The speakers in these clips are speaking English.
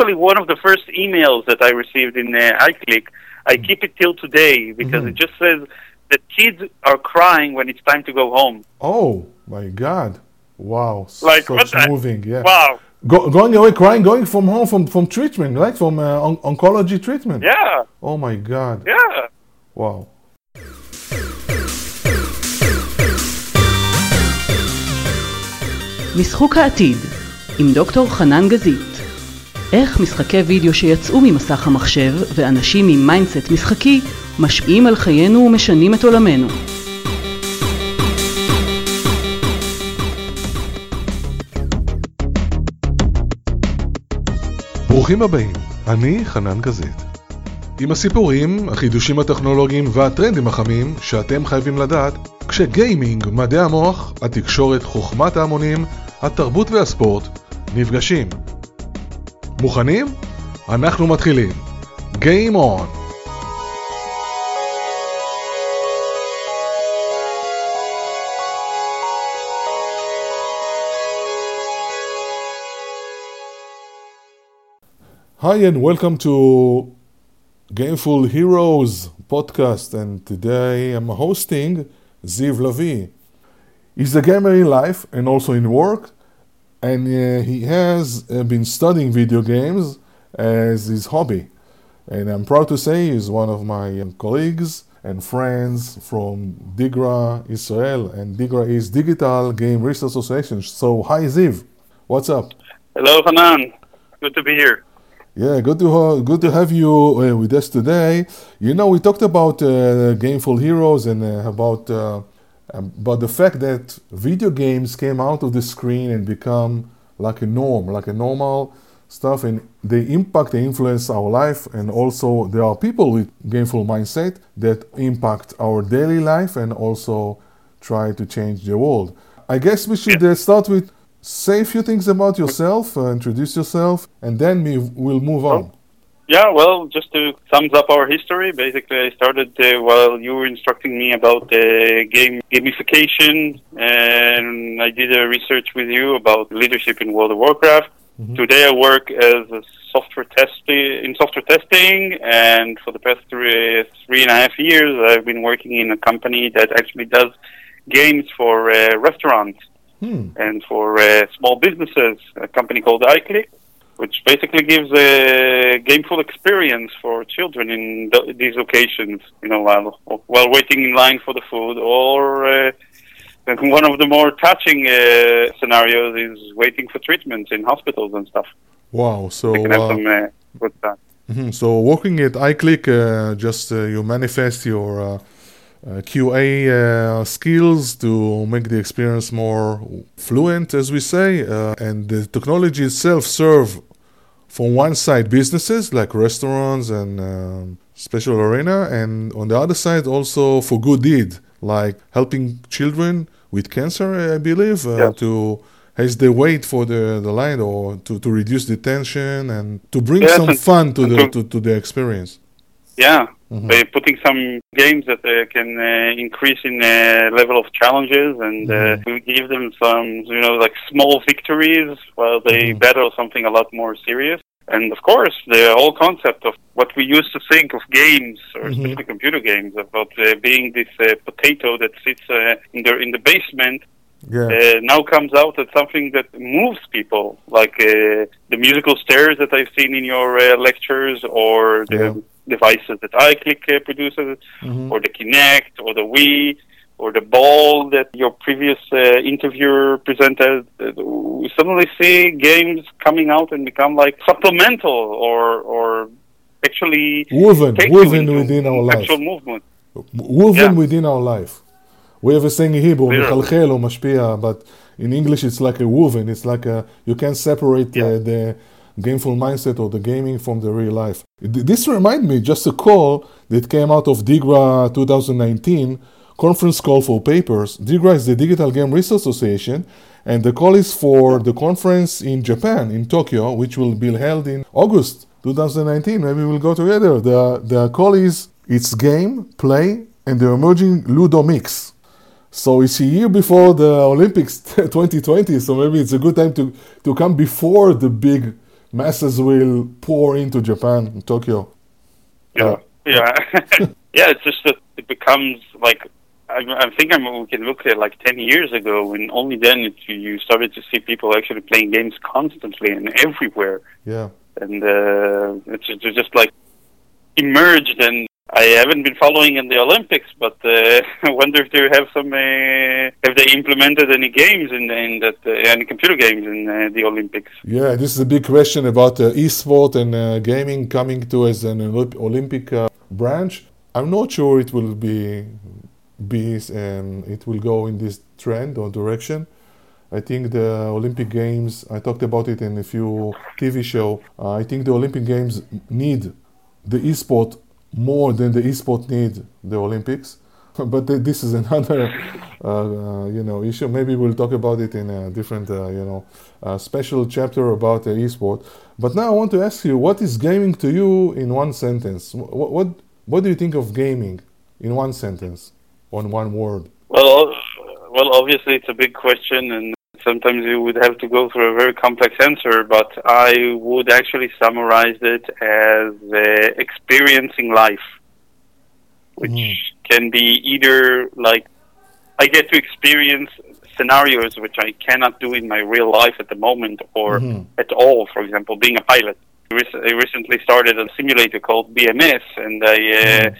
actually one of the first emails that I received in uh, EyeClick. I mm-hmm. keep it till today because mm-hmm. it just says the kids are crying when it's time to go home. Oh my God! Wow, like such moving. I, yeah. Wow. Go, going away crying, going from home from from treatment, right? From uh, on- oncology treatment. Yeah. Oh my God. Yeah. Wow. משחוק העתיד עם דוקטור חנן גזית איך משחקי וידאו שיצאו ממסך המחשב ואנשים עם מיינדסט משחקי משפיעים על חיינו ומשנים את עולמנו. ברוכים הבאים, אני חנן גזית. עם הסיפורים, החידושים הטכנולוגיים והטרנדים החמים שאתם חייבים לדעת כשגיימינג, מדעי המוח, התקשורת, חוכמת ההמונים, התרבות והספורט נפגשים. מוכנים? אנחנו מתחילים. Game on! Hi and welcome to Gameful Heroes podcast and today I'm hosting Ziv Lavee. He's a gamer in life and also in work and uh, he has uh, been studying video games as his hobby. And I'm proud to say he's one of my um, colleagues and friends from Digra Israel, and Digra is Digital Game Research Association. So, hi Ziv, what's up? Hello, Hanan. Good to be here. Yeah, good to ha- good to have you uh, with us today. You know, we talked about uh, Gameful Heroes and uh, about uh, about the fact that video games came out of the screen and become like a norm, like a normal stuff, and they impact, they influence our life, and also there are people with gameful mindset that impact our daily life and also try to change the world. I guess we should uh, start with say a few things about yourself, uh, introduce yourself, and then we will move on. Yeah, well, just to sums up our history, basically, I started uh, while you were instructing me about uh, game gamification, and I did a research with you about leadership in World of Warcraft. Today, I work as a software testing in software testing, and for the past three three and a half years, I've been working in a company that actually does games for uh, restaurants Hmm. and for uh, small businesses. A company called EyeClick, which basically gives a gameful experience for children in th- these occasions. You know, while while waiting in line for the food, or uh, one of the more touching uh, scenarios is waiting for treatment in hospitals and stuff. Wow. So, They can have uh, some uh, good time. mhm, so working at EyeClick, uh, just uh, you manifest your uh, QA uh, skills to make the experience more fluent, as we say, uh, and the technology itself serve from one side businesses like restaurants and um, special arena, and on the other side also for good deed like helping children with cancer, I believe, uh, Yeah. to as they wait for the, the line or to, to reduce the tension and to bring Yes, some fun to the to, to the experience. Yeah, Mhm. by putting some games that uh, can uh, increase in uh, level of challenges and uh, we give them some, you know, like small victories while they Mhm. battle something a lot more serious. And of course, the whole concept of what we used to think of games, or Mhm. especially computer games, about uh, being this uh, potato that sits uh, in the in the basement, Yeah. uh, now comes out as something that moves people, like uh, the musical stairs that I've seen in your uh, lectures, or the Yeah devices that EyeClick uh, produces, mm-hmm. or the Kinect, or the Wii, or the ball that your previous uh, interviewer presented. We suddenly see games coming out and become like supplemental or or actually woven, woven within our life. Actual movement. Woven yeah. within our life. We have a saying in Hebrew, מחלחל but in English it's like a woven. It's like a, you can't separate yeah. the gameful mindset or the gaming from the real life. This remind me just a call that came out of Digra 2019 conference call for papers. Digra is the Digital Game Research Association, and the call is for the conference in Japan, in Tokyo, which will be held in August 2019. Maybe we'll go together. The the call is it's game, play, and the emerging Ludo mix. So it's a year before the Olympics 2020, so maybe it's a good time to, to come before the big masses will pour into Japan, Tokyo. Yeah, yeah, yeah. It's just that it becomes like I, I think I'm, we can look at like ten years ago, and only then it, you started to see people actually playing games constantly and everywhere. Yeah, and uh, it's, it's just like emerged and I haven't been following in the Olympics, but uh, I wonder if they have some. Uh, have they implemented any games in, in that uh, any computer games in uh, the Olympics? Yeah, this is a big question about uh, e-sport and uh, gaming coming to as an Olympic branch. I'm not sure it will be be um, it will go in this trend or direction. I think the Olympic Games. I talked about it in a few TV show. I think the Olympic Games need the e-sport more than the e-sport need the Olympics. but this is another, uh, uh, you know, issue. Maybe we'll talk about it in a different, uh, you know, uh, special chapter about the e-sport. But now I want to ask you, what is gaming to you in one sentence? What what, what do you think of gaming in one sentence, on one word? Well, well, obviously it's a big question, and sometimes you would have to go through a very complex answer, but I would actually summarize it as uh, experiencing life, which mm. can be either like I get to experience scenarios which I cannot do in my real life at the moment or mm-hmm. at all. For example, being a pilot. I recently started a simulator called BMS, and I, uh, mm.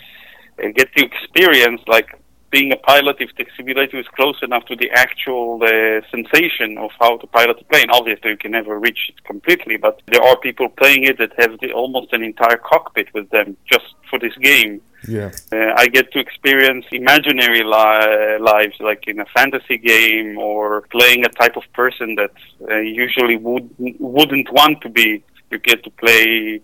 I get to experience like being a pilot if the simulator is close enough to the actual uh, sensation of how to pilot a plane. Obviously, you can never reach it completely, but there are people playing it that have the, almost an entire cockpit with them just for this game. Yeah, uh, I get to experience imaginary li- lives, like in a fantasy game, or playing a type of person that uh, usually would wouldn't want to be. You get to play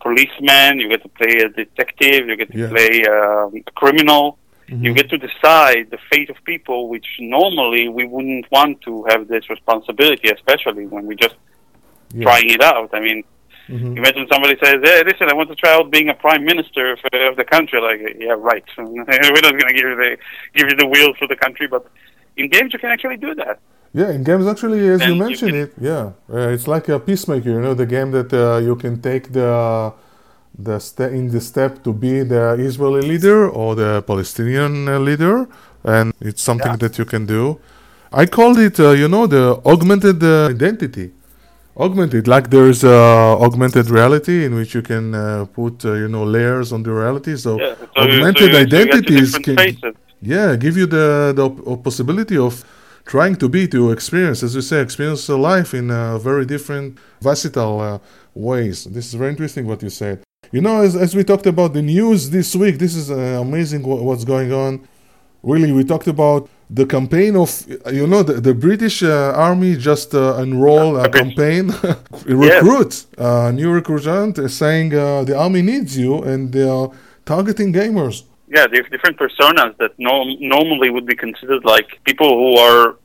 policeman, you get to play a detective, you get to yeah. play um, a criminal Mm-hmm. You get to decide the fate of people, which normally we wouldn't want to have this responsibility, especially when we're just yeah. trying it out. I mean, mm-hmm. imagine somebody says, "Hey, listen, I want to try out being a prime minister of, of the country." Like, yeah, right. We're not going to give you the give you the wheels for the country, but in games you can actually do that. Yeah, in games actually, as and you mentioned you can, it, yeah, uh, it's like a peacemaker. You know, the game that uh, you can take the the ste- in the step to be the Israeli leader or the Palestinian uh, leader, and it's something yeah. that you can do. I called it, uh, you know, the augmented uh, identity. Augmented, like there's uh, augmented reality in which you can uh, put, uh, you know, layers on the reality. So, yeah, so augmented so identities can, faces. yeah, give you the the op- possibility of trying to be to experience, as you say, experience life in very different, versatile ways. This is very interesting what you said. You know, as, as we talked about the news this week, this is uh, amazing what, what's going on. Really, we talked about the campaign of, you know, the, the British uh, Army just uh, enroll a campaign, recruit, uh, new recruitment saying uh, the army needs you and they are targeting gamers. Yeah, different personas that no, normally would be considered like people who are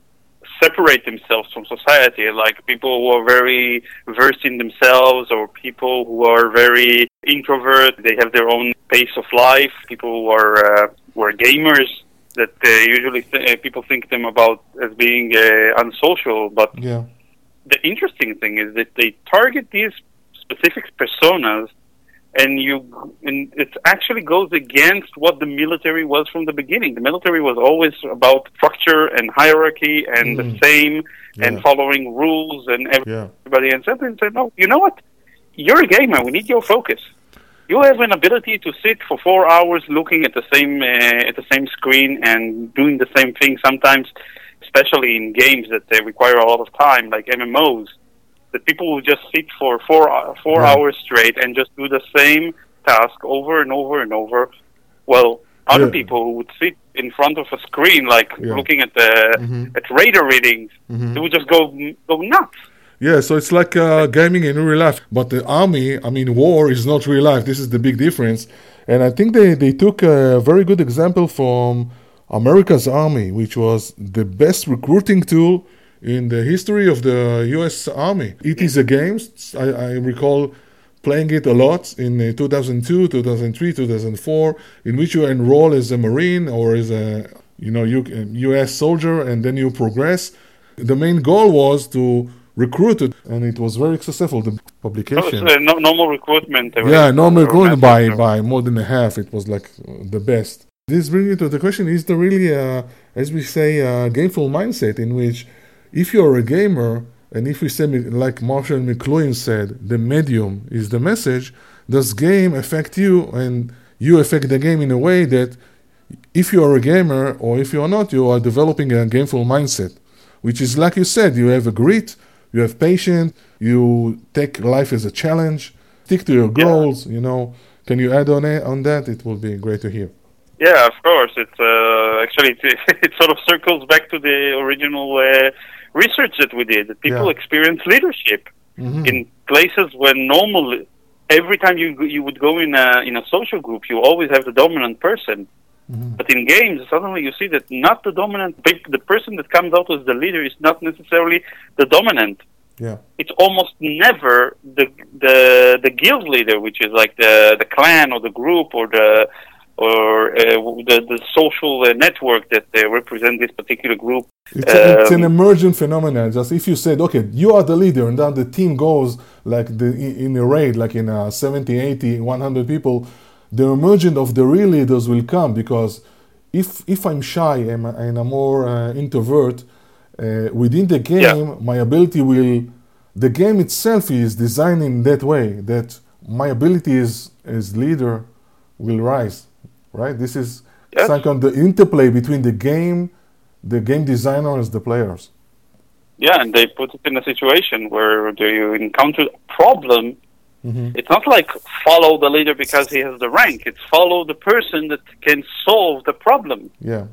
separate themselves from society, like people who are very versed in themselves or people who are very introvert. They have their own pace of life. People who are uh, who are gamers that uh, usually th- people think them about as being uh, unsocial. But yeah. the interesting thing is that they target these specific personas and you and it actually goes against what the military was from the beginning. The military was always about structure and hierarchy and mm. the same yeah. and following rules and everybody. Yeah. And something said, no, you know what? You're a gamer. We need your focus. You have an ability to sit for four hours looking at the same uh, at the same screen and doing the same thing. Sometimes, especially in games that uh, require a lot of time, like MMOs that people will just sit for four four right. hours straight and just do the same task over and over and over. Well, other yeah. people who would sit in front of a screen, like yeah. looking at the mm-hmm. at radar readings, mm-hmm. they would just go go nuts. Yeah, so it's like uh, gaming in real life. But the army, I mean, war is not real life. This is the big difference. And I think they, they took a very good example from America's army, which was the best recruiting tool in the history of the U.S. Army. It is a game. I, I recall playing it a lot in uh, 2002, 2003, 2004, in which you enroll as a Marine or as a you know U.S. soldier, and then you progress. The main goal was to recruited, and it was very successful. The publication. uh, no, normal recruitment. uh, Yeah, normal recruitment by by more than a half. It was like uh, the best. This brings me to the question: Is there really, a, as we say, a gameful mindset in which, if you're a gamer, and if we say like Marshall McLuhan said, the medium is the message. Does game affect you, and you affect the game in a way that, if you are a gamer or if you are not, you are developing a gameful mindset, which is like you said, you have a grit, you have patience, you take life as a challenge, stick to your Yeah. goals. You know, can you add on it, on that? It would be great to hear. Yeah, of course. It's uh, actually it, it sort of circles back to the original uh, research that we did. That people Yeah. experience leadership Mhm. in places where normally, every time you you would go in a in a social group, you always have the dominant person. Mhm. But in games, suddenly you see that not the dominant, the person that comes out as the leader is not necessarily the dominant. Yeah. It's almost never the the the guild leader, which is like the the clan or the group or the or uh, the the social uh, network that uh, represent this particular group. It's, a- it's an Um, emergent phenomenon. Just if you said, okay, you are the leader, and then the team goes like the in a raid, like in uh, 70, 80, 100 people, the emergent of the real leaders will come because if if I'm shy and, and I'm more uh, introvert, uh, within the game, my ability will, the game itself is designed in that way that my ability as as leader will rise, right? This is Yes. on the interplay between the game the game designers, the players. Yeah, and they put it in a situation where do you encounter a problem. Mm-hmm. It's not like follow the leader because he has the rank. It's follow the person that can solve the problem. Yeah,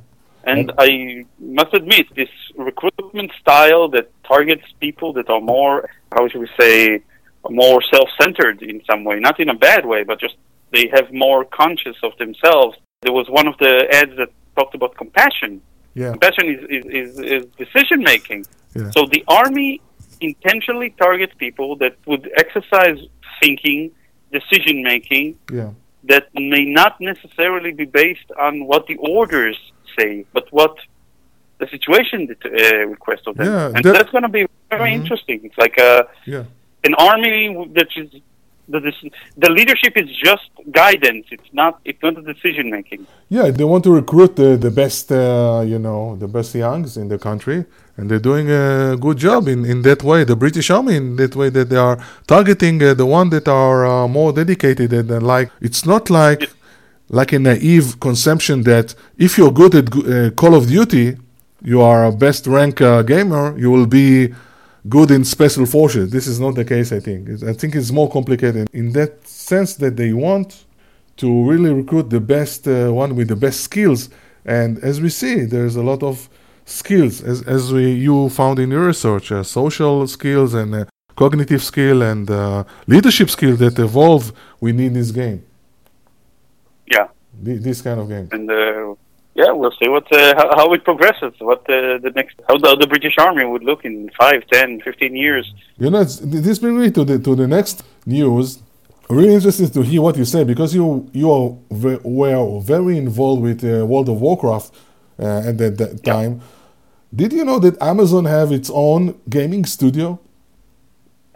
And I must admit, this recruitment style that targets people that are more, how should we say, more self-centered in some way, not in a bad way, but just they have more conscious of themselves. There was one of the ads that talked about compassion. yeah, Compassion is, is, is, is decision making. Yeah. So the army intentionally targets people that would exercise thinking, decision making, yeah, that may not necessarily be based on what the orders say, but what the situation uh, requests of them. Yeah, and that- that's going to be very Mhm. interesting. It's like a, yeah, an army that is the, the leadership is just guidance. It's not it's not a decision making. yeah. They want to recruit the, the best, uh, you know, the best youngs in the country, and they're doing a good job in, in that way. The British Army, in that way, that they are targeting uh, the one that are uh, more dedicated and like it's not like like a naive conception that if you're good at uh, Call of Duty, you are a best rank uh, gamer, you will be good in special forces. This is not the case, I think. It's- I think it's more complicated in that sense that they want to really recruit the best uh, one with the best skills. And as we see, there's a lot of skills, as, as we, you found in your research, uh, social skills and uh, cognitive skill and uh, leadership skill that evolve we need this game, Yeah, thi- this kind of game. and uh, yeah, we'll see what uh, how, how it progresses. What uh, the next how the, the British Army would look in 5, 10, 15 years. You know, it's, this brings me to the to the next news. Really interesting to hear what you say because you you are ve- were very involved with uh, World of Warcraft uh, at that, that Yeah. time. Did you know that Amazon have its own gaming studio?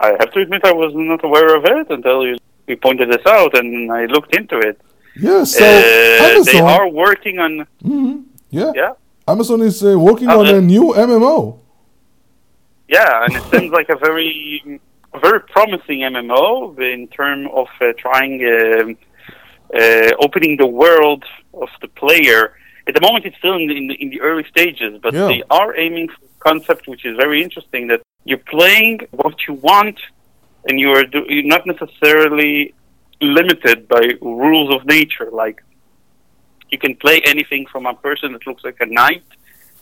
I have to admit I was not aware of it until you, you pointed this out, and I looked into it. Yeah, so uh, they are working on Mhm, yeah, yeah. Amazon is uh, working on a new MMO. Yeah, and it seems like a very, very promising MMO in terms of uh, trying um, uh, opening the world of the player. At the moment, it's still in the, in the, in the early stages, but Yeah. they are aiming for a concept which is very interesting. That you're playing what you want, and you are do, you're not necessarily limited by rules of nature. Like you can play anything from a person that looks like a knight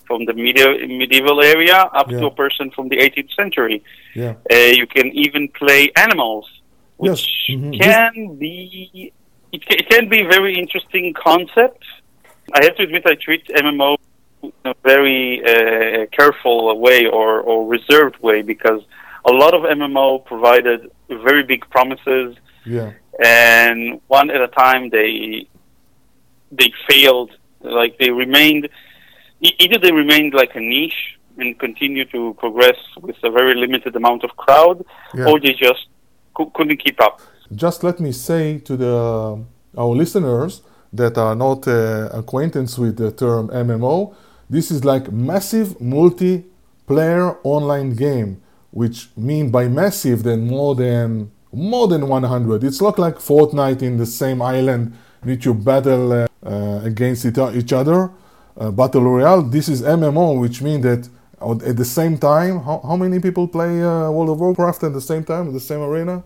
from the medieval, medieval area up to a person from the 18th century. Yeah, Uh, you can even play animals, which Yes, mhm. can be it, it can be a very interesting concept. I have to admit, I treat MMO in a very uh, careful way or, or reserved way because a lot of MMO provided very big promises, yeah, and one at a time they they failed. Like they remained either they remained like a niche and continue to progress with a very limited amount of crowd, Yeah. or they just cou- couldn't keep up. Just let me say to the our listeners that are not uh, acquainted with the term MMO, this is like massive multiplayer online game, which mean by massive then more than more than 100. It's not like Fortnite in the same island which you battle uh, uh, against it, each other. Uh, battle royale. This is MMO, which means that at the same time, how, how many people play uh, World of Warcraft at the same time, in the same arena?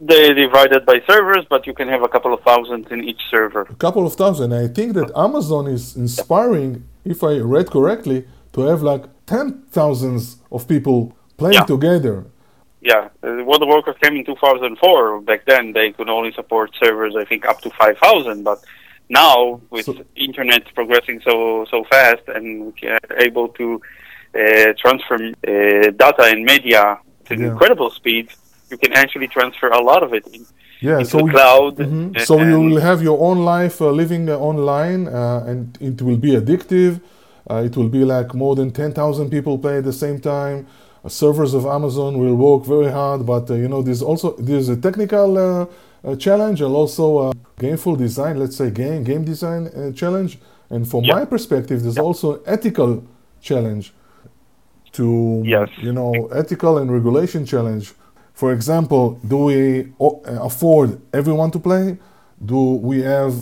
They divided by servers, but you can have a couple of thousand in each server. a couple of thousand. I think that Amazon is inspiring, if I read correctly, to have like ten thousands of people playing Yeah. together. Yeah, uh, World of Warcraft came in 2004. Back then, they could only support servers, I think, up to 5,000. But now, with So- internet progressing so so fast and able to uh, transfer uh, data and media to Yeah. incredible speed, you can actually transfer a lot of it in, Yeah, into so cloud. Mhm. and- So you will have your own life uh, living uh, online, uh, and it will be addictive. Uh, it will be like more than ten thousand people play at the same time. Uh, servers of Amazon will work very hard, but uh, you know there's also there's a technical uh, challenge and also a gameful design. Let's say game game design uh, challenge. And from Yeah. my perspective, there's also an ethical challenge to Yes. you know ethical and regulation challenge. For example, do we afford everyone to play? Do we have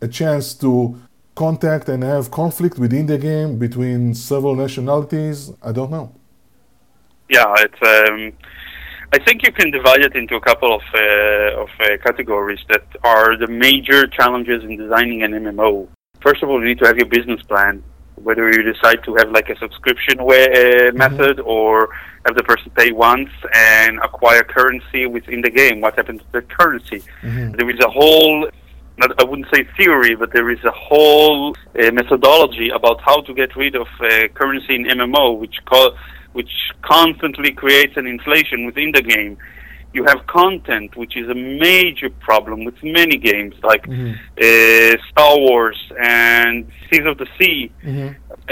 a chance to contact and have conflict within the game between several nationalities? I don't know. Yeah, it's. Um, I think you can divide it into a couple of uh, of uh, categories that are the major challenges in designing an MMO. First of all, you need to have your business plan. Whether you decide to have like a subscription way, uh, method or have the person pay once and acquire currency within the game. What happens to the currency? There is a whole not, I wouldn't say theory, but there is a whole uh, methodology about how to get rid of uh, currency in MMO, which co- which constantly creates an inflation within the game. You have content, which is a major problem with many games, like uh, Star Wars and Seas of the Sea,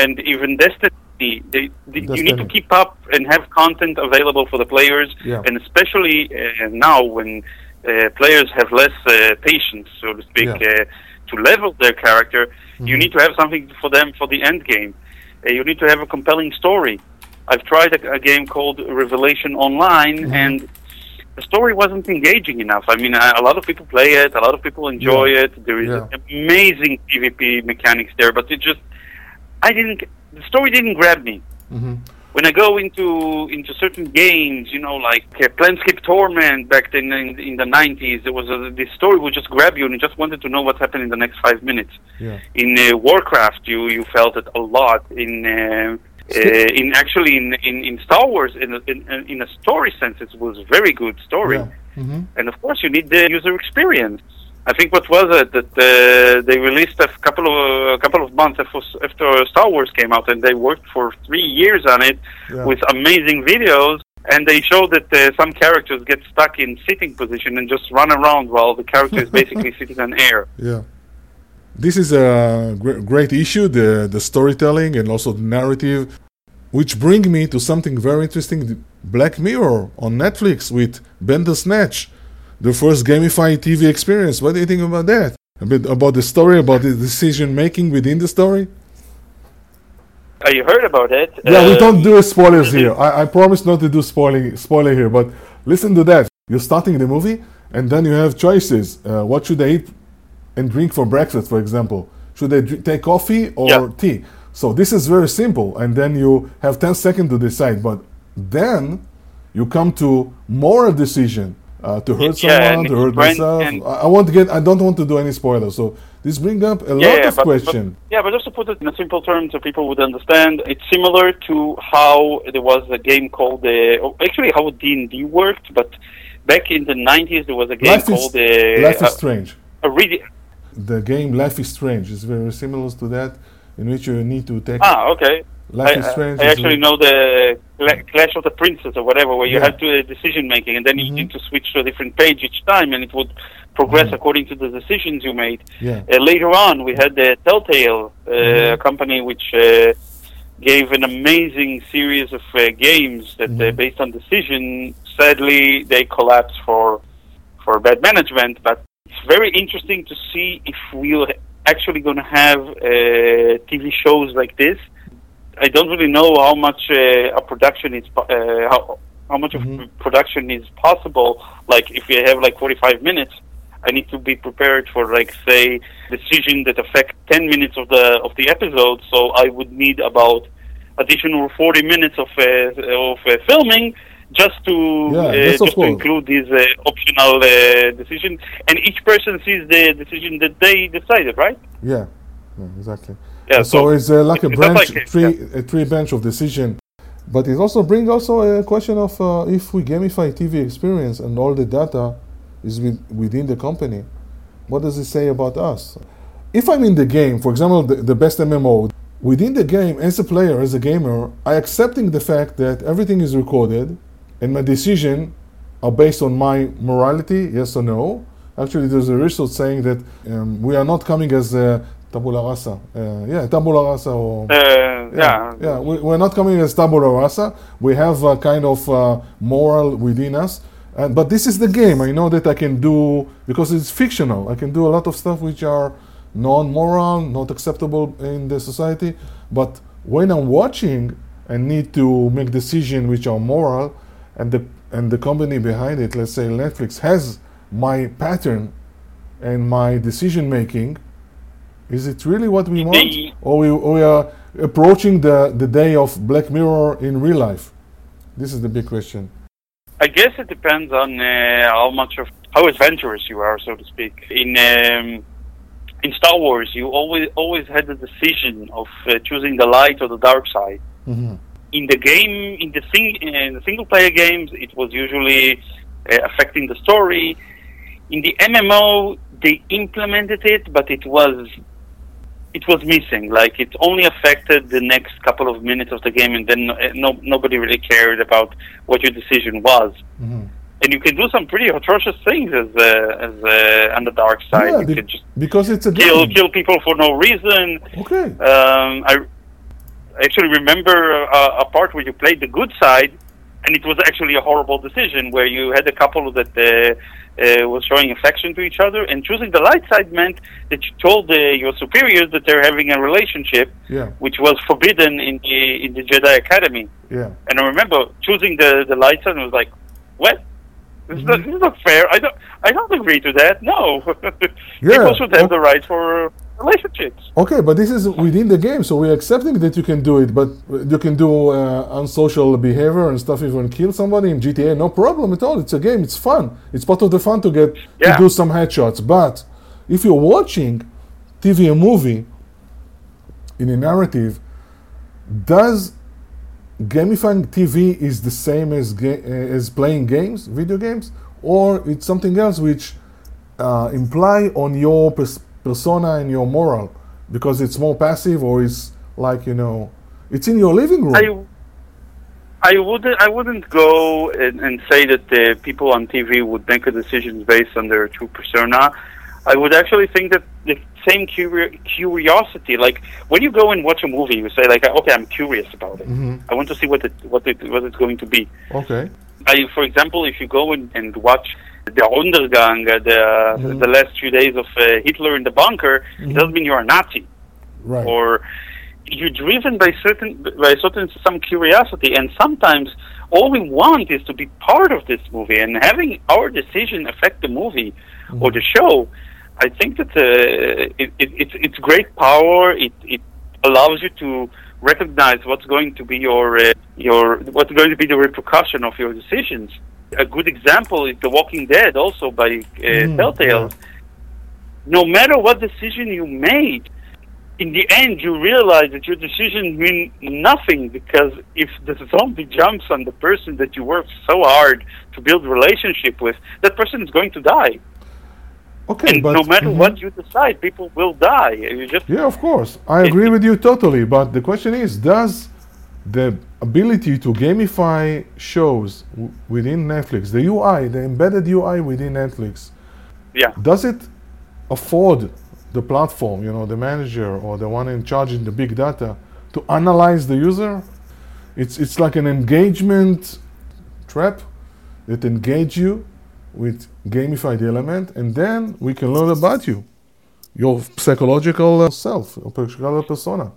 and even Destiny. They, they, you need to keep up and have content available for the players, Yeah. and especially uh, now when uh, players have less uh, patience, so to speak, Yeah. uh, to level their character. You need to have something for them for the end game. Uh, you need to have a compelling story. I've tried a, a game called Revelation Online, and the story wasn't engaging enough. I mean, a, a lot of people play it, a lot of people enjoy Yeah. it. There is Yeah. amazing PvP mechanics there, but it just, I didn't, the story didn't grab me Mhm. when I go into into certain games, you know, like uh, Planescape Torment back then in, in the nineties, there was a, this story would just grab you and you just wanted to know what's happening in the next five minutes. Yeah. In uh, Warcraft, you you felt it a lot. In uh, uh, in actually in, in, in Star Wars, in a, in, in a story sense, it was a very good story. Yeah. Mhm. And of course, you need the user experience. I think what was it that uh, they released a couple of a couple of months after, after Star Wars came out, and they worked for three years on it Yeah. with amazing videos. And they showed that uh, some characters get stuck in sitting position and just run around while the character is basically sitting on air. Yeah. This is a great issue, the, the storytelling and also the narrative, which bring me to something very interesting, Black Mirror on Netflix with Bandersnatch, the first gamified TV experience. What do you think about that? A bit about the story, about the decision making within the story? Uh, you heard about it? Yeah, we Uh, don't do spoilers here. I, I promise not to do spoiling spoiler here, but listen to that. You're starting the movie, and then you have choices. Uh, what should I eat and drink for breakfast, for example? Should they take coffee or Yeah. tea? So this is very simple, and then you have 10 seconds to decide. But then you come to moral decision uh, to hurt Yeah, someone, and to hurt myself. I, want to get. I don't want to do any spoilers. So this brings up a lot of but- question. But, yeah, but just to put it in a simple term so people would understand, it's similar to how there was a game called, uh, actually how D&D worked, but back in the 90s there was a game Life is, called uh, life is a, strange. a really, the game Life is Strange is very similar to that, in which you need to take. ah, okay. Life I, is Strange. I is actually know the Clash of the Princes or whatever, where you Yeah. have to uh, decision making, and then you Mhm. need to switch to a different page each time, and it would progress according to the decisions you made. Yeah. Uh, later on, we had the Telltale uh, Mhm. company, which uh, gave an amazing series of uh, games that, uh, Mhm. based on decision, sadly they collapsed for for bad management. But very interesting to see if we're actually going to have uh, TV shows like this. I don't really know how much uh, a production is uh, how how much Mhm. of production is possible. Like if you have like 45 minutes, I need to be prepared for like say decision that affect 10 minutes of the of the episode. So I would need about additional 40 minutes of uh, of uh, filming just to Yeah, uh, just to include this uh, optional uh, decision. And each person sees the decision that they decided, right? Yeah, yeah exactly. Yeah. so, it's uh, like a it's branch, like it, tree, a tree bench of decision. But it also brings also a question of uh, if we gamify TV experience and all the data is with, within the company, what does it say about us? If I'm in the game, for example, the, the best MMO, within the game, as a player, as a gamer, I accepting the fact that everything is recorded and my decision are based on my morality, yes or no. Actually, there's a research saying that um, we are not coming as a tabula rasa. Uh, yeah, tabula rasa or Uh, yeah. yeah, we, we're not coming as tabula rasa. We have a kind of uh, moral within us. Uh, but this is the game. I know that I can do because it's fictional. I can do a lot of stuff which are non-moral, not acceptable in the society. But when I'm watching and need to make decisions which are moral, and the and the company behind it, let's say Netflix, has my pattern and my decision making, is it really what we want, or we, we are approaching the the day of Black Mirror in real life? This is the big question. I guess it depends on uh, how much of how adventurous you are, so to speak. In um, in Star Wars, you always always had the decision of uh, choosing the light or the dark side. hmm In the game, in the sing in the single player games, it was usually uh, affecting the story. In the MMO, they implemented it, but it was it was missing. Like it only affected the next couple of minutes of the game, and then uh, no, nobody really cared about what your decision was hmm and you can do some pretty atrocious things as uh, as uh, on the dark side. Yeah, you be- just because it's a kill game. kill people for no reason. Okay. Um, I actually remember uh, a part where you played the good side, and it was actually a horrible decision where you had a couple that uh, uh, was showing affection to each other, and choosing the light side meant that you told uh, your superiors that they're having a relationship, Yeah. which was forbidden in the in the Jedi Academy. Yeah. And I remember choosing the the light side and was like, what? This, is not, Mm-hmm. this is not fair. I don't I don't agree to that. No, Yeah, people should have okay. the right for relationships. Okay, but this is within the game, so we're accepting that you can do it, but you can do uh, unsocial behavior and stuff, even kill somebody in GTA, no problem at all. It's a game, it's fun. It's part of the fun to get Yeah. to do some headshots. But if you're watching TV or movie in a narrative, does gamifying TV is the same as ga- uh, as playing games, video games, or it's something else which uh, imply on your pers- persona and your moral because it's more passive or it's like you know it's in your living room. I I wouldn't I wouldn't go and, and say that the people on TV would make a decision based on their true persona. I would actually think that the same curi- curiosity, like when you go and watch a movie, you say like, okay, I'm curious about it. Mhm. I want to see what it what it what it's going to be. Okay. I, for example, if you go and, and watch the Untergang, uh, the Mhm. the last few days of uh, Hitler in the bunker, it doesn't mean you're a Nazi Right. or you're driven by certain by certain some curiosity and sometimes all we want is to be part of this movie and having our decision affect the movie or the show i think that uh, it, it, it's it's great power it it allows you to recognize what's going to be your uh, your what's going to be the repercussion of your decisions. A good example is the walking dead also by uh, Mm, telltale. No matter what decision you made in the end, you realize that your decision mean nothing because if the zombie jumps on the person that you worked so hard to build relationship with, that person is going to die. Okay, and but no matter Mhm. what you decide, people will die. You just Yeah, of course. I agree with you totally. But the question is does the ability to gamify shows w- within Netflix, the UI, the embedded UI within Netflix, yeah. does it afford the platform, you know, the manager or the one in charge in the big data to analyze the user. It's it's like an engagement trap that engage you with gamified element, and then we can learn about you, your psychological self, your psychological persona.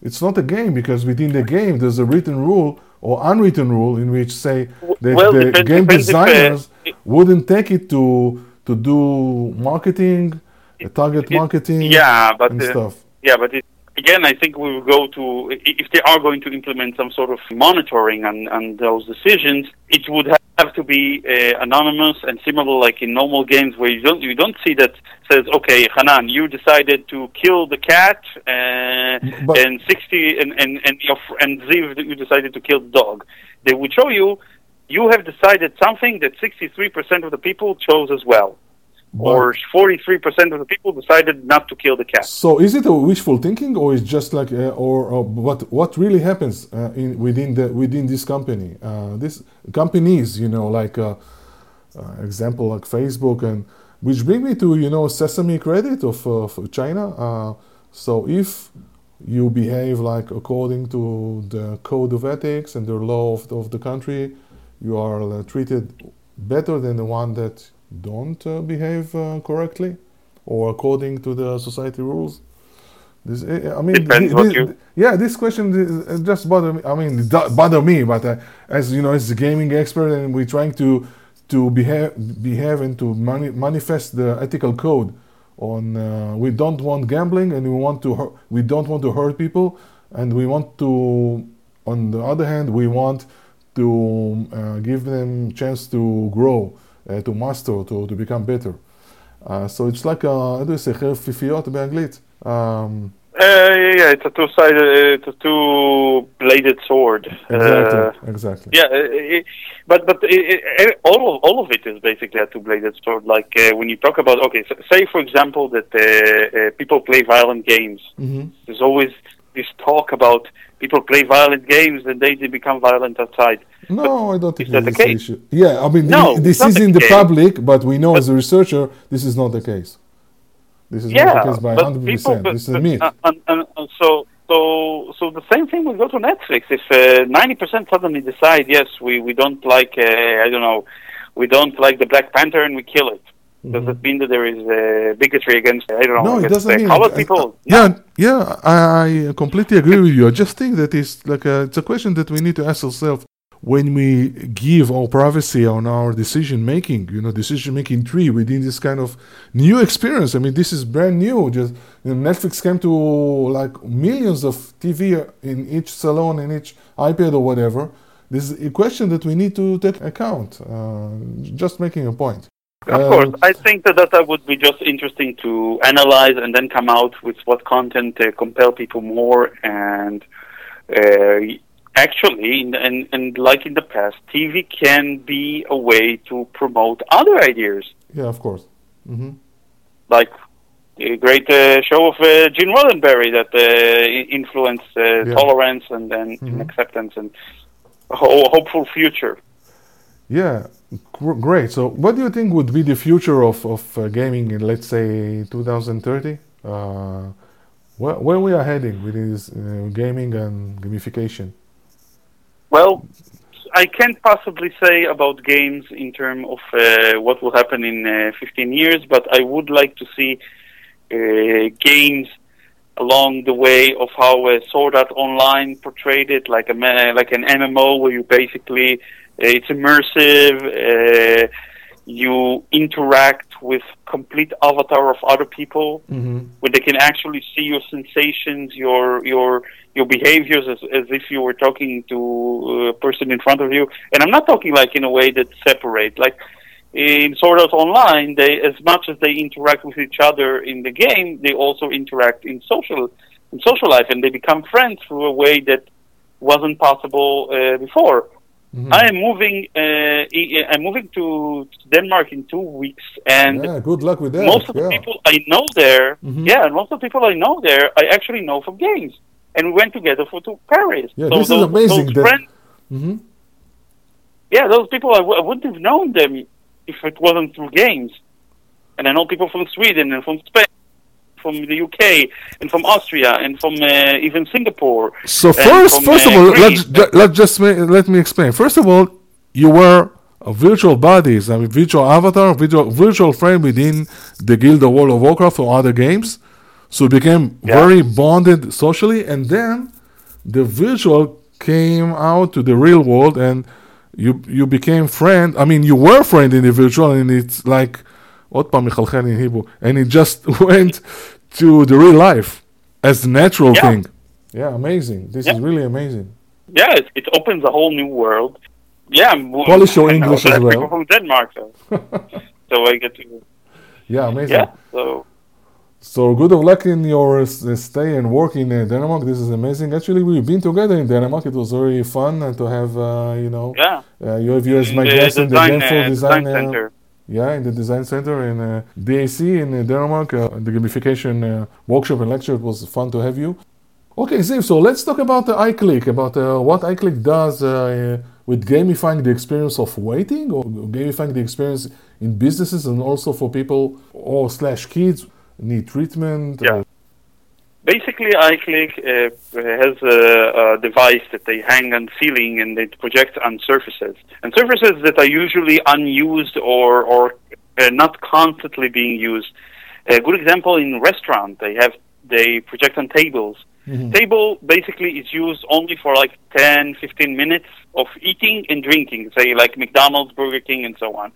It's not a game because within the game there's a written rule or unwritten rule in which say that Well, the depends- game depends if, uh, designers wouldn't take it to to do marketing, uh, target It- marketing, Yeah, but and uh, stuff. yeah, but it, again, I think we will go to if they are going to implement some sort of monitoring on, on those decisions, it would have to be uh, anonymous and similar, like in normal games where you don't you don't see that says, okay, Hanan, you decided to kill the cat, uh, But- and sixty and and and your fr- and Ziv, you decided to kill the dog. They would show you. You have decided something that 63% of the people chose as well, or 43% of the people decided not to kill the cat. So is it a wishful thinking, or is just like, uh, or, or what what really happens uh, in within the within this company? Uh, this companies, you know, like uh, uh, example like Facebook, and which bring me to you know Sesame credit of, uh, of China. Uh, so if you behave like according to the code of ethics and the law of, of the country, you are uh, treated better than the one that don't uh, behave uh, correctly or according to the society rules. This, eh, I mean, Depends thi- what thi- you- yeah, this question is, just bother me. I mean, it bother me, but uh, as you know, as a gaming expert, and we're trying to to behave, behave and to mani- manifest the ethical code. On uh, we don't want gambling, and we want to hurt, we don't want to hurt people, and we want to. On the other hand, we want to uh, give them chance to grow, to master, to, to become better. Uh, so it's like, uh, איך do you say, חרב פיפיות באנגלית? Um, Uh, yeah, yeah, it's a two-sided, uh, it's a two-bladed sword. exactly, Uh, exactly. yeah, uh, it, but but it, it, all of all of it is basically a two-bladed sword. Like uh, when you talk about, okay, so say for example that uh, uh, people play violent games. hmm There's always this talk about people play violent games and they, they become violent outside. No, I don't think that's the case? issue. Yeah, I mean, No, thi- this is in the case. public, but we know as a researcher, this is not the case. This is yeah, not the case by 100%. people, but, this is a myth. uh, and, and, and so so so the same thing will go to Netflix. If uh, ninety percent suddenly decide, yes, we we don't like uh, I don't know, we don't like the Black Panther and we kill it. Does it mean that there is uh, bigotry against I don't know Mm-hmm. no, it doesn't mean. colored I- people? I- yeah, yeah, I, I completely agree with you. I just think that it's like a, it's a question that we need to ask ourselves when we give our privacy on our decision making. You know, decision making tree within this kind of new experience. I mean, this is brand new. Just you know, Netflix came to like millions of TV in each salon, in each iPad or whatever. This is a question that we need to take account. Uh, just making a point. Of Uh, course, I think that data would be just interesting to analyze and then come out with what content uh, compel people more. And uh, actually, and, and, and like in the past, TV can be a way to promote other ideas, Yeah, of course. hmm like the great uh, show of uh, Gene Roddenberry that uh, influenced uh, Yeah. tolerance and, and Mhm. acceptance and a ho- hopeful future. Yeah, great. So, what do you think would be the future of, of uh, gaming in, let's say, 2030? Uh, where, where we are heading with this uh, gaming and gamification? Well, I can't possibly say about games in terms of uh, what will happen in uh, 15 years, but I would like to see uh, games along the way of how uh, Sword Art Online portrayed it, like a like an MMO where you basically it's immersive. Uh, you interact with complete avatar of other people Mm-hmm. where they can actually see your sensations, your your your behaviors as, as if you were talking to a person in front of you. And I'm not talking like in a way that separate. Like in Sword Art Online, they as much as they interact with each other in the game, they also interact in social in social life, and they become friends through a way that wasn't possible uh, before. Mhm. I am moving. Uh, I'm moving to Denmark in two weeks, and yeah, good luck with that. most of the people I know there, Mhm. yeah, and most of the people I know there, I actually know from games, and we went together for to Paris. Yeah, so this is amazing Those friends, Mhm. yeah, those people I, w- I wouldn't have known them if it wasn't through games. And I know people from Sweden and from Spain from the UK and from Austria and from uh, even Singapore. So first, from, first of uh, all, Greece. let's ju- let just let me explain. First of all, you were a virtual bodies, I mean, virtual avatar, virtual virtual friend within the Guild of World of Warcraft or other games. So you became Yeah. very bonded socially, and then the virtual came out to the real world, and you you became friend. I mean, you were friend in the virtual, and it's like עוד פעם מחלחל in Hebrew, and it just went to the real life as the natural Yeah. thing. Yeah, amazing. This is Yeah. really amazing. yeah, it, it opens a whole new world. Yeah, I'm, Polish your I know English as that well. people from Denmark, so, so I get to Yeah, amazing. yeah. So So good of luck in your s- uh, stay and work in uh, Denmark. This is amazing. Actually, we've been together in Denmark. It was very fun and to have, uh, you know, yeah, uh, you have you as my the guest in the design, Genful uh, Design, design uh, center. Yeah, in the design center in uh, DAC in uh, Denmark. Uh, the gamification uh, workshop and lecture. It was fun to have you. Okay, Ziv. So let's talk about the EyeClick. About uh, what EyeClick does uh, with gamifying the experience of waiting, or gamifying the experience in businesses, and also for people or slash kids need treatment. Yeah. Basically, EyeClick uh, has a, a device that they hang on ceiling and it projects on surfaces, and surfaces that are usually unused or or uh, not constantly being used. A good example in restaurant, they have they project on tables. Mhm. Table basically is used only for like 10, 15 minutes of eating and drinking, say like McDonald's, Burger King, and so on.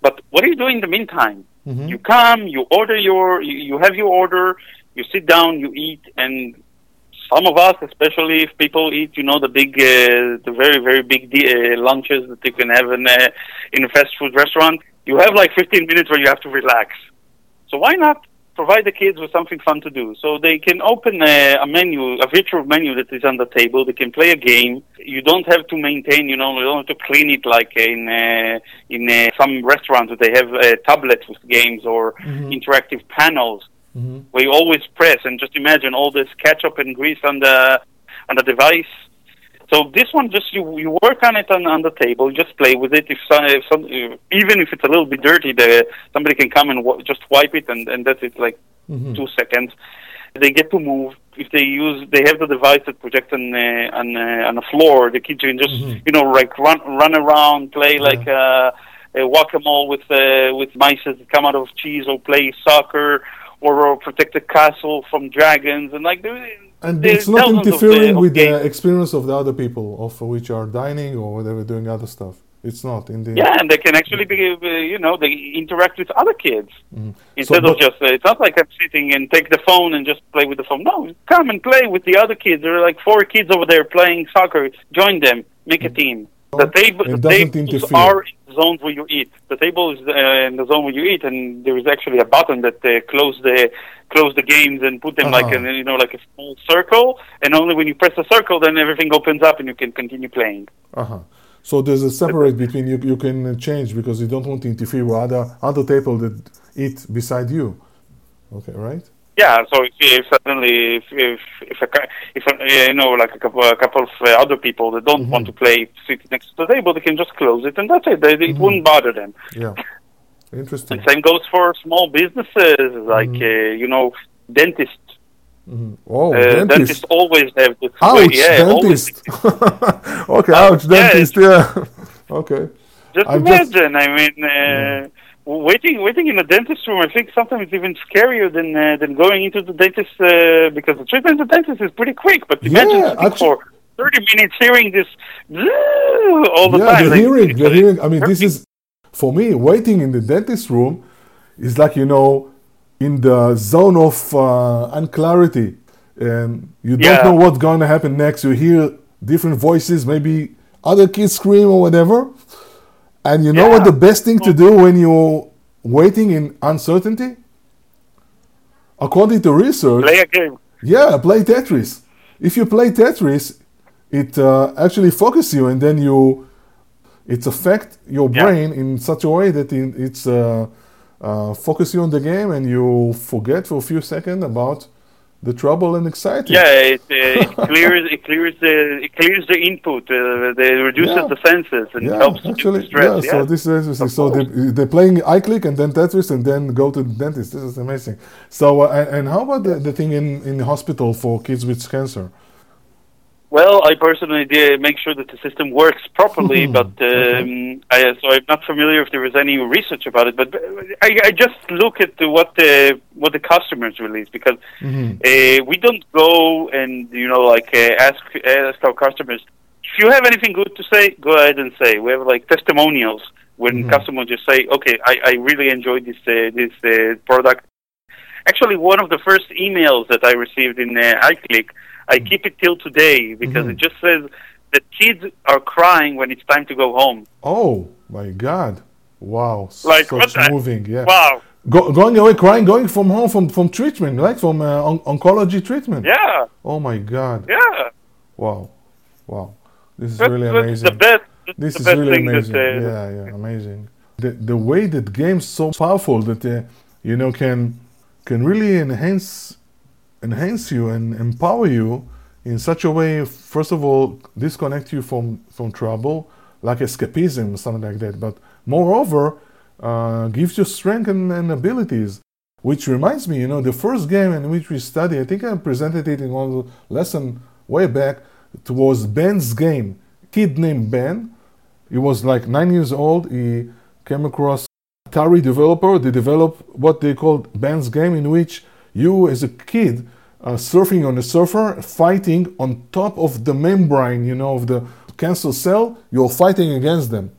But what do you do in the meantime? Mhm. You come, you order your, you, you have your order, you sit down, you eat, and some of us, especially if people eat, you know, the big, uh, the very, very big uh, lunches that you can have in a, in a fast food restaurant, you have like 15 minutes where you have to relax. So why not provide the kids with something fun to do? So they can open a, a menu, a virtual menu that is on the table. They can play a game. You don't have to maintain, you know, you don't have to clean it like in uh, in uh, some restaurants where they have uh, tablets with games or interactive panels Mhm. where you always press and just imagine all this ketchup and grease on the on the device. So this one just you you work on it on, on the table, you just play with it. If, some, if some, even if it's a little bit dirty, the somebody can come and w- just wipe it, and, and that's it, like Mhm. two seconds. They get to move. If they use, they have the device that projects on uh, on uh, on the floor. The kids can just Mhm. you know like run run around, play like uh, uh, whack-a-mole with uh, with mice that come out of cheese, or play soccer, or, protect a castle from dragons, and like there, And there's it's not of the- interfering with the games. experience of the other people of which are dining or whatever doing other stuff. It's not in the Yeah, and they can actually be, uh, you know, they interact with other kids Mhm. instead So, of just. Uh, it's not like I'm sitting and take the phone and just play with the phone. No, come and play with the other kids. There are like four kids over there playing soccer. Join them, make a team. The table, the doesn't tables interfere. are in the zone where you eat. The table is uh, in the zone where you eat, and there is actually a button that uh, close the close the games and put them like Uh-huh. in, you know like a small circle. And only when you press the circle, then everything opens up and you can continue playing. Uh-huh. So there's a separate between you. You can change because you don't want to interfere with other other people that eat beside you. Okay, right? Yeah, so if, if suddenly if if if, a, if a, you know like a couple a couple of uh, other people that don't want to play sit next to the table, they can just close it and that's it. They, It wouldn't bother them. Yeah. Interesting. And same goes for small businesses like uh, you know dentists. Mhm. Oh, Uh, dentist. dentists always have this. Ouch, yeah, always. dentist. okay, ouch, yeah, dentist. Yeah. okay. Just just- imagine. I mean. Waiting, waiting in the dentist room. I think sometimes it's even scarier than uh, than going into the dentist uh, because the treatment at the dentist is pretty quick. But imagine Yeah, for thirty minutes hearing this all the yeah, time. the like, hearing, the hearing. I mean, this is for me. Waiting in the dentist room is like you know, in the zone of uh, unclarity, and you don't Yeah. know what's going to happen next. You hear different voices, maybe other kids scream or whatever, and you know what the best thing to do when you're waiting in uncertainty? According to research, play a game. yeah, play Tetris. If you play Tetris, it uh, actually focuses you, and then you, it affect your Yeah. brain in such a way that it, it's uh, uh, focus you on the game, and you forget for a few seconds about the trouble and exciting. Yeah, it, uh, it clears it clears the it clears the input. Uh, it reduces Yeah. the senses and Yeah, helps actually, stress. yeah. So this is interesting. Of So they, they're playing EyeClick and then Tetris and then go to the dentist. This is amazing. So uh, and, and how about the, the thing in in the hospital for kids with cancer? Well, I personally did make sure that the system works properly, Mhm. but um, I, so I'm not familiar if there was any research about it. But I, I just look at the, what the what the customers release because Mhm. uh, we don't go and you know like uh, ask ask our customers if you have anything good to say, go ahead and say. We have like testimonials when Mhm. customers just say, okay, I, I really enjoyed this uh, this uh, product. Actually, one of the first emails that I received in uh, EyeClick, I keep it till today because Mhm. it just says the kids are crying when it's time to go home. Oh my God! Wow, Like, such moving. Yeah, Wow! Go, going away, crying, going from home from from treatment, right? From uh, on- oncology treatment. Yeah, Oh my God! yeah. Wow, wow. This is That's, really amazing. the best. This the is best really thing amazing. That, uh, yeah, yeah, amazing. The the way that games so powerful that uh, you know can can really enhance enhance you and empower you in such a way. First of all, disconnect you from from trouble, like escapism, something like that. But moreover, uh, gives you strength and, and abilities. Which reminds me, you know, the first game in which we study, I think I presented it in one lesson way back. It was Ben's game. Kid named Ben. He was like nine years old. He came across Atari developer. They developed what they called Ben's game, in which you, as a kid, uh, surfing on a surfer, fighting on top of the membrane, you know, of the cancer cell. You're fighting against them.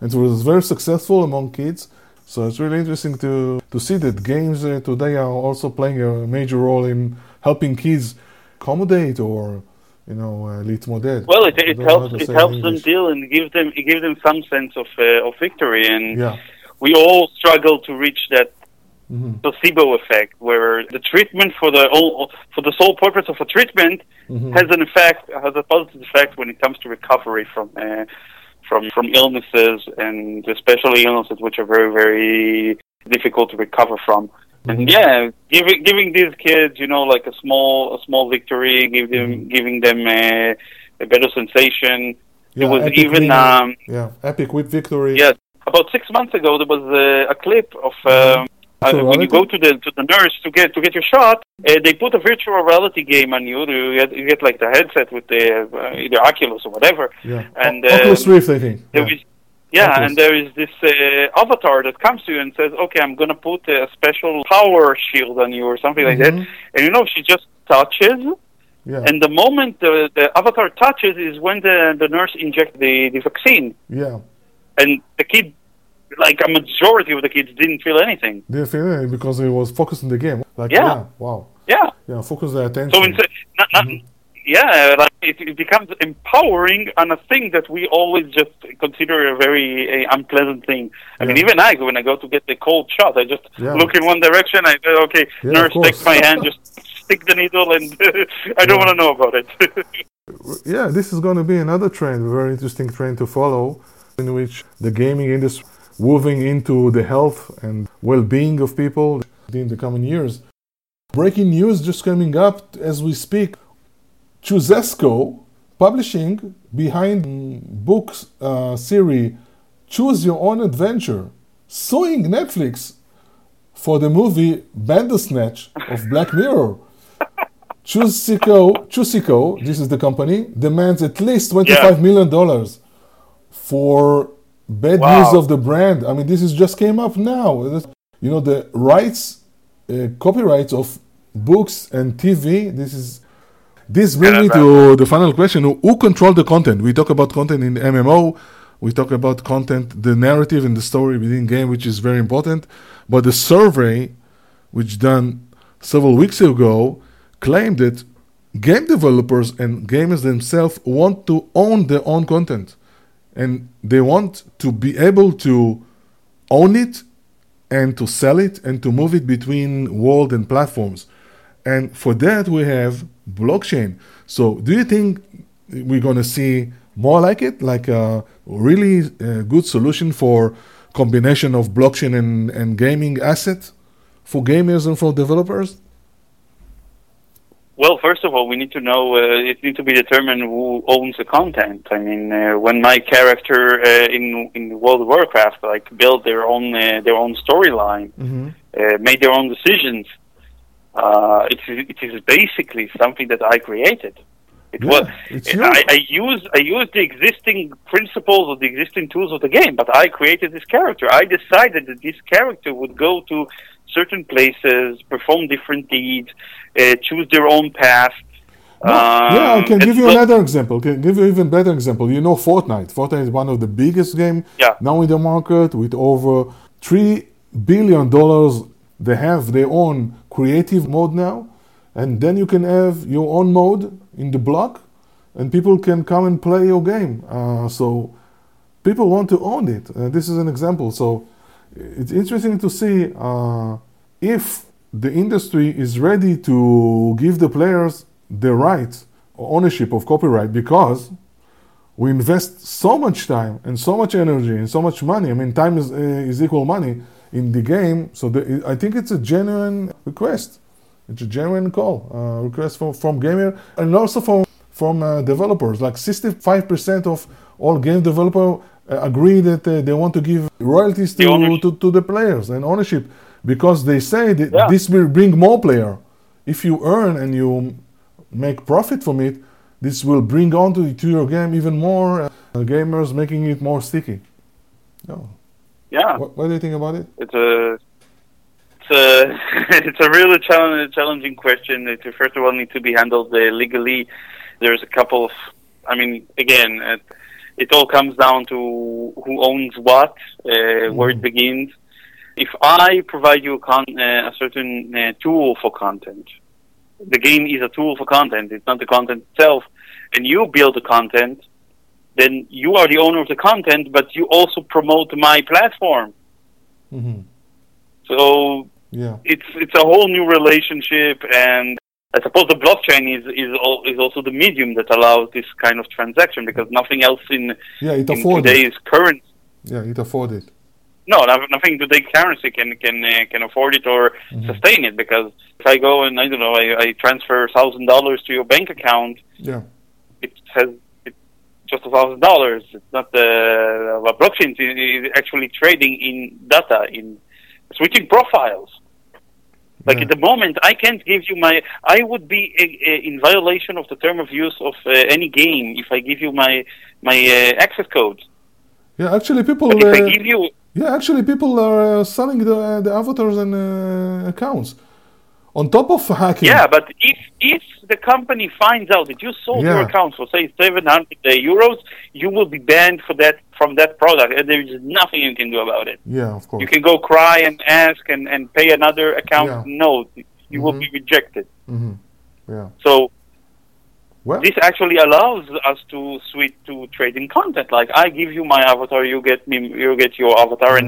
And it was very successful among kids. So it's really interesting to, to see that games uh, today are also playing a major role in helping kids accommodate or, you know, uh, להתמודד. well, it, I it don't know how helps. to It say in helps them English. deal and give them it gives them some sense of uh, of victory. And Yeah. we all struggle to reach that Mhm. placebo effect, where the treatment for the all, for the sole purpose of a treatment Mhm. has an effect, has a positive effect when it comes to recovery from uh, from from illnesses and especially illnesses which are very very difficult to recover from. Mhm. And yeah, giving giving these kids, you know, like a small a small victory, give them Mm-hmm. giving them uh, a better sensation. Yeah, it was even um, Yeah, epic with victory. yeah, about six months ago, there was uh, a clip of um, uh, when you go to the to the nurse to get to get your shot. Uh, they put a virtual reality game on you. You get, you get like the headset with the uh, either Oculus or whatever. Yeah. And, Oculus um, Rift, I think. There Yeah. is, yeah, Oculus. and there is this uh, avatar that comes to you and says, "Okay, I'm gonna put a special power shield on you or something like that." Mhm. And you know, she just touches, Yeah. and the moment the, the avatar touches is when the the nurse injects the the vaccine, yeah. and the kid, like a majority of the kids, didn't feel anything. Didn't feel it because it was focused on the game. Like, Yeah. yeah. Wow. Yeah. Yeah, focus their attention. So instead, not, not, yeah, like it, it becomes empowering on a thing that we always just consider a very uh, unpleasant thing. I mean, even I, when I go to get the cold shot, I just Yeah. look in one direction. I say, okay, Yeah, nurse, take my hand, just stick the needle, and I don't Yeah. want to know about it. yeah, this is going to be another trend, a very interesting trend to follow, in which the gaming industry moving into the health and well-being of people in the coming years. Breaking news just coming up as we speak. Chooseco publishing behind books uh, series Choose Your Own Adventure, suing Netflix for the movie Bandersnatch of Black Mirror. Chooseco, Chooseco, this is the company, demands at least twenty-five million dollars for bad Wow. use of the brand. I mean, this is just came up now. You know, the rights, uh, copyrights of books and TV. This is this brings me to the final question: Who, who control the content? We talk about content in MMO. We talk about content, the narrative and the story within game, which is very important. But the survey, which done several weeks ago, claimed that game developers and gamers themselves want to own their own content, and they want to be able to own it and to sell it and to move it between world and platforms. And for that, we have blockchain. So, do you think we're going to see more like it, like a really uh, good solution for combination of blockchain and, and gaming asset for gamers and for developers? Well, first of all, we need to know. Uh, it needs to be determined who owns the content. I mean, uh, when my character uh, in in World of Warcraft like built their own uh, their own storyline, Mm-hmm. uh, made their own decisions, uh, it is it is basically something that I created. It Yeah, was I, I use I use the existing principles of the existing tools of the game, but I created this character. I decided that this character would go to certain places, perform different deeds, uh, choose their own path. yeah, I Um, can give you another example. Can give you even better example. You know Fortnite. Fortnite is one of the biggest game Yeah. now in the market with over three billion dollars. They have their own creative mode now, and then you can have your own mode in the block, and people can come and play your game. Uh, so people want to own it. Uh, this is an example. So it's interesting to see uh, if the industry is ready to give the players the right or ownership of copyright because we invest so much time and so much energy and so much money. I mean, time is, uh, is equal money in the game. So the, I think it's a genuine request. It's a genuine call, uh, request from, from gamer and also from from uh, developers. Like 65% of all game developers uh, agree that uh, they want to give royalties to, to, to the players and ownership because they say that Yeah. this will bring more player. If you earn and you make profit from it, this will bring on to, to your game even more uh, gamers, making it more sticky. No. Yeah. What, what do you think about it? it's a it's a it's a really challenge, challenging question. It first of all need to be handled uh, legally. There's a couple of, I mean, again, it, it all comes down to who owns what, uh, where it begins. If I provide you a, con- uh, a certain uh, tool for content, the game is a tool for content. It's not the content itself, and you build the content. Then you are the owner of the content, but you also promote my platform. hmm So Yeah. it's it's a whole new relationship, and I suppose the blockchain is is is also the medium that allows this kind of transaction because nothing else in Yeah, it in today's current Yeah, it afforded. No no- nothing in today's currency can can uh, can afford it or Mm-hmm. sustain it because if I go and I don't know I, I transfer thousand dollars to your bank account, Yeah. it has it's just a thousand dollars. It's not the uh, blockchain is, actually trading in data in switching profiles. Like Yeah. at the moment, I can't give you my. I would be uh, uh, in violation of the term of use of uh, any game if I give you my my uh, access code. Yeah, actually, people. But if I give you, yeah, actually, people are uh, selling the the avatars and uh, accounts. On top of hacking. yeah. But if if the company finds out that you sold your Yeah. account for say seven hundred uh, euros, you will be banned for that from that product, and there is nothing you can do about it. Yeah, of course. You can go cry and ask and, and pay another account. Yeah. No, you will Mhm. be rejected. hmm Yeah. So Well. this actually allows us to switch to trading content. Like I give you my avatar, you get me, you get your avatar, and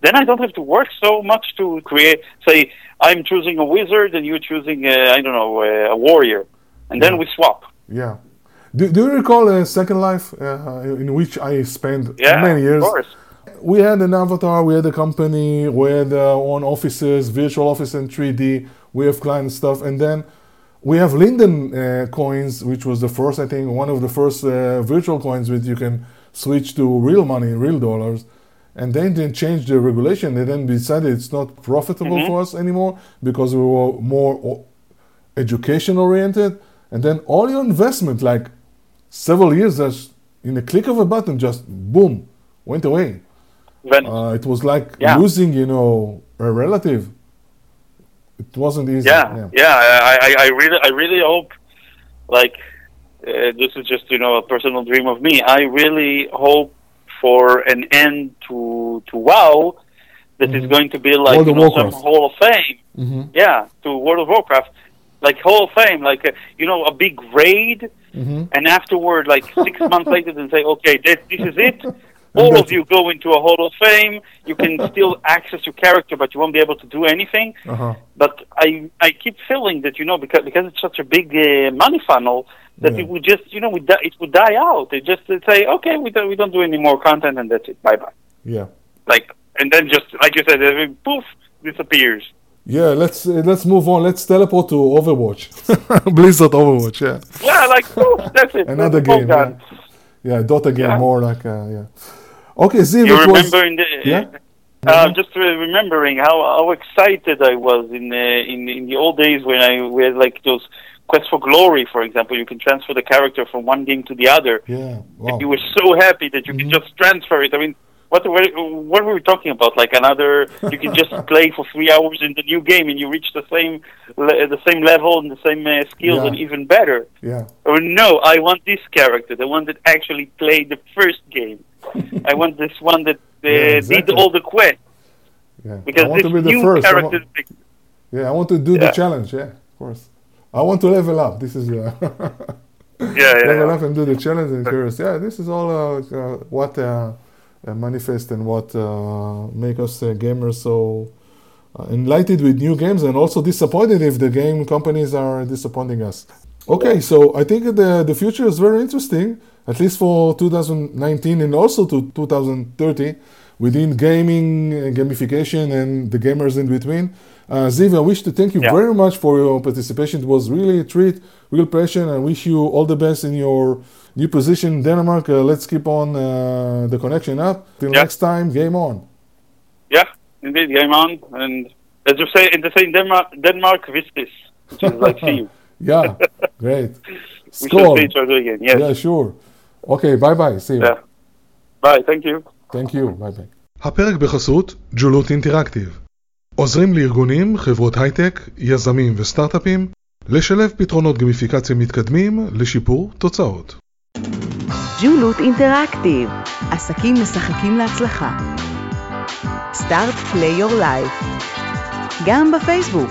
then I don't have to work so much to create. Say I'm choosing a wizard and you're choosing uh, I don't know uh, a warrior, and then we swap. Yeah. Do, do you recall uh, Second Life, uh, in which I spent Yeah, many years? of course. We had an avatar, we had a company, we had our own offices, virtual office in 3D, we have client stuff, and then we have Linden uh, coins, which was the first, I think, one of the first uh, virtual coins which you can switch to real money, real dollars. And then they changed the regulation. They then decided it's not profitable Mhm. for us anymore because we were more education oriented. And then all your investment, like several years, just in a click of a button, just boom, went away. Uh, it was like Yeah. losing, you know, a relative. It wasn't easy. yeah, yeah. I, I, I really, I really hope, like, uh, this is just you know a personal dream of me. I really hope for an end to to WoW that is Mhm. going to be like World you of know, some. Hall of Fame. hmm Yeah, to World of Warcraft, like Hall of Fame, like uh, you know a big raid, hmm and afterward, like six months later, then say, okay, this, this is it. All of you go into a Hall of Fame. You can still access your character, but you won't be able to do anything Uh-huh. but I I keep feeling that you know because because it's such a big uh, money funnel that Yeah. it would just you know we di- it would die out. It just would say okay we don't we don't do any more content and that's it bye bye Yeah. like and then just like you said poof disappears. Yeah, let's uh, let's move on. Let's teleport to Overwatch, Blizzard Overwatch. Yeah. Yeah, like oh, that's it. Another That's game. Yeah. yeah, Dota game Yeah. more like uh, yeah. Okay, Ziv, You remember in the yeah. Uh, just uh, remembering how, how excited I was in uh, in in the old days when I we had like those quests for glory, for example. You can transfer the character from one game to the other. Yeah, wow. You were so happy that you Mm-hmm. could just transfer it. I mean, what what what were we talking about? Like another, you can just play for three hours in the new game and you reach the same le- the same level and the same uh, skills Yeah. and even better. Yeah, Oh no, I want this character, the one that actually played the first game. I want this one that uh, Yeah, exactly. did all the quests yeah. because I want this to be the first. I want- yeah, I want to do the challenge. Yeah, of course. I want to level up. This is uh, Yeah, yeah, level yeah. up and do the challenge and curious. Yeah, this is all uh, uh, what uh, uh, manifest and what uh, make us uh, gamers so uh, enlightened with new games and also disappointed if the game companies are disappointing us. Okay, so I think the the future is very interesting, at least for 2019 and also to 2030 within gaming, uh, gamification, and the gamers in between. Uh, Ziv, I wish to thank you Yeah. very much for your participation. It was really a treat, real passion. I wish you all the best in your new position in Denmark. Uh, let's keep on uh, the connection up. Till Yeah. next time, game on. Yeah, indeed, game on. And as you say, in the same Denmark, Denmark which is like see you. Yeah, great. We Skål. see each other again. Yes. Yeah, sure. Okay, bye bye. See you. Yeah. Bye. Thank you. Thank you. Bye bye. הפרק בחסות ג'ולות אינטראקטיב. עוזרים לארגונים, חברות הייטק, יזמים וסטארט-אפים לשלב פתרונות גמיפיקציה מתקדמים לשיפור תוצאות. ג'ולות אינטראקטיב, עסקים משחקים להצלחה. סטארט פליי יור לייף. גם בפייסבוק.